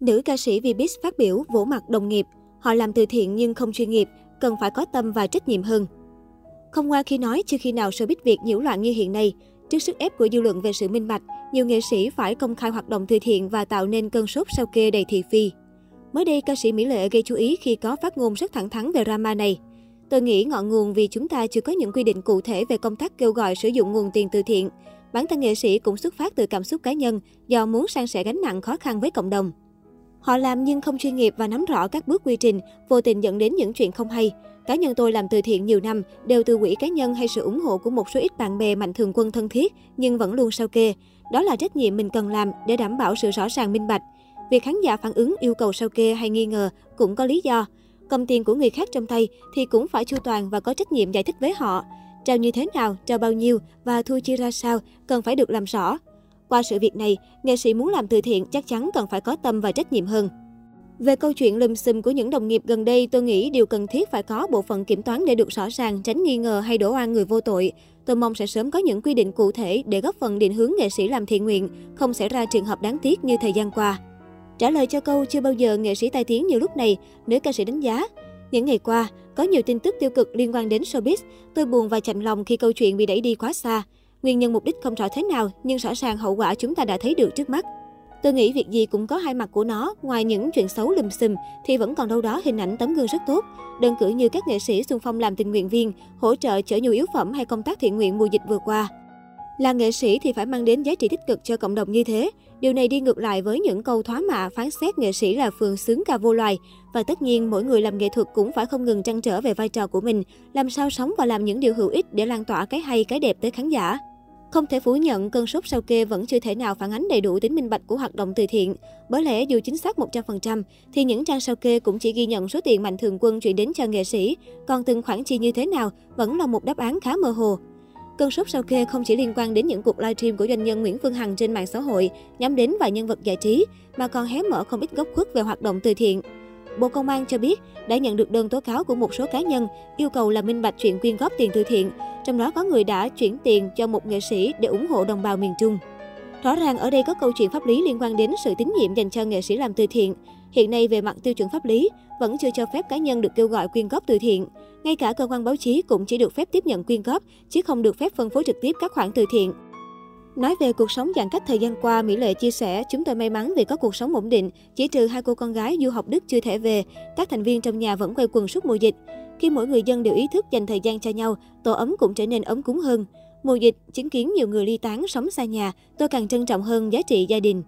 Nữ ca sĩ Vbiz phát biểu vỗ mặt đồng nghiệp. Họ làm từ thiện nhưng không chuyên nghiệp, cần phải có tâm và trách nhiệm hơn. Không qua khi nói chưa khi nào showbiz Việt nhiễu loạn như hiện nay. Trước sức ép của dư luận về sự minh bạch, nhiều nghệ sĩ phải công khai hoạt động từ thiện và tạo nên cơn sốt sao kê đầy thị phi. Mới đây, ca sĩ Mỹ Lệ gây chú ý khi có phát ngôn rất thẳng thắn về drama này. Tôi nghĩ ngọn nguồn vì chúng ta chưa có những quy định cụ thể về công tác kêu gọi sử dụng nguồn tiền từ thiện. Bản thân nghệ sĩ cũng xuất phát từ cảm xúc cá nhân do muốn san sẻ gánh nặng khó khăn với cộng đồng. Họ làm nhưng không chuyên nghiệp và nắm rõ các bước quy trình, vô tình dẫn đến những chuyện không hay. Cá nhân tôi làm từ thiện nhiều năm, đều từ quỹ cá nhân hay sự ủng hộ của một số ít bạn bè mạnh thường quân thân thiết, nhưng vẫn luôn sao kê. Đó là trách nhiệm mình cần làm để đảm bảo sự rõ ràng minh bạch. Việc khán giả phản ứng yêu cầu sao kê hay nghi ngờ cũng có lý do. Cầm tiền của người khác trong tay thì cũng phải chu toàn và có trách nhiệm giải thích với họ. Trao như thế nào, trao bao nhiêu và thu chi ra sao cần phải được làm rõ. Qua sự việc này, nghệ sĩ muốn làm từ thiện chắc chắn cần phải có tâm và trách nhiệm hơn. Về câu chuyện lùm xùm của những đồng nghiệp gần đây, tôi nghĩ điều cần thiết phải có bộ phận kiểm toán để được rõ ràng, tránh nghi ngờ hay đổ oan người vô tội. Tôi mong sẽ sớm có những quy định cụ thể để góp phần định hướng nghệ sĩ làm thiện nguyện, không xảy ra trường hợp đáng tiếc như thời gian qua. Trả lời cho câu chưa bao giờ nghệ sĩ tai tiếng như lúc này, nữ ca sĩ đánh giá. Những ngày qua, có nhiều tin tức tiêu cực liên quan đến showbiz. Tôi buồn và chạnh lòng khi câu chuyện bị đẩy đi quá xa. Nguyên nhân mục đích không rõ thế nào, nhưng rõ ràng hậu quả chúng ta đã thấy được trước mắt. Tôi nghĩ việc gì cũng có hai mặt của nó, ngoài những chuyện xấu lùm xùm thì vẫn còn đâu đó hình ảnh tấm gương rất tốt. Đơn cử như các nghệ sĩ xung phong làm tình nguyện viên, hỗ trợ chở nhu yếu phẩm hay công tác thiện nguyện mùa dịch vừa qua. Là nghệ sĩ thì phải mang đến giá trị tích cực cho cộng đồng như thế. Điều này đi ngược lại với những câu thoá mạ phán xét nghệ sĩ là phường xứng ca vô loài. Và tất nhiên, mỗi người làm nghệ thuật cũng phải không ngừng trăn trở về vai trò của mình, làm sao sống và làm những điều hữu ích để lan tỏa cái hay, cái đẹp tới khán giả. Không thể phủ nhận, cơn sốt sao kê vẫn chưa thể nào phản ánh đầy đủ tính minh bạch của hoạt động từ thiện. Bởi lẽ dù chính xác 100%, thì những trang sao kê cũng chỉ ghi nhận số tiền mạnh thường quân chuyển đến cho nghệ sĩ, còn từng khoản chi như thế nào vẫn là một đáp án khá mơ hồ. Cơn sốt sao kê không chỉ liên quan đến những cuộc livestream của doanh nhân Nguyễn Phương Hằng trên mạng xã hội nhắm đến vài nhân vật giải trí, mà còn hé mở không ít góc khuất về hoạt động từ thiện. Bộ Công an cho biết đã nhận được đơn tố cáo của một số cá nhân yêu cầu là minh bạch chuyện quyên góp tiền từ thiện, trong đó có người đã chuyển tiền cho một nghệ sĩ để ủng hộ đồng bào miền Trung. Rõ ràng ở đây có câu chuyện pháp lý liên quan đến sự tín nhiệm dành cho nghệ sĩ làm từ thiện. Hiện nay về mặt tiêu chuẩn pháp lý, vẫn chưa cho phép cá nhân được kêu gọi quyên góp từ thiện. Ngay cả cơ quan báo chí cũng chỉ được phép tiếp nhận quyên góp, chứ không được phép phân phối trực tiếp các khoản từ thiện. Nói về cuộc sống giãn cách thời gian qua, Mỹ Lệ chia sẻ, chúng tôi may mắn vì có cuộc sống ổn định, chỉ trừ hai cô con gái du học Đức chưa thể về, các thành viên trong nhà vẫn quay quần suốt mùa dịch. Khi mỗi người dân đều ý thức dành thời gian cho nhau, tổ ấm cũng trở nên ấm cúng hơn. Mùa dịch, chứng kiến nhiều người ly tán sống xa nhà, tôi càng trân trọng hơn giá trị gia đình.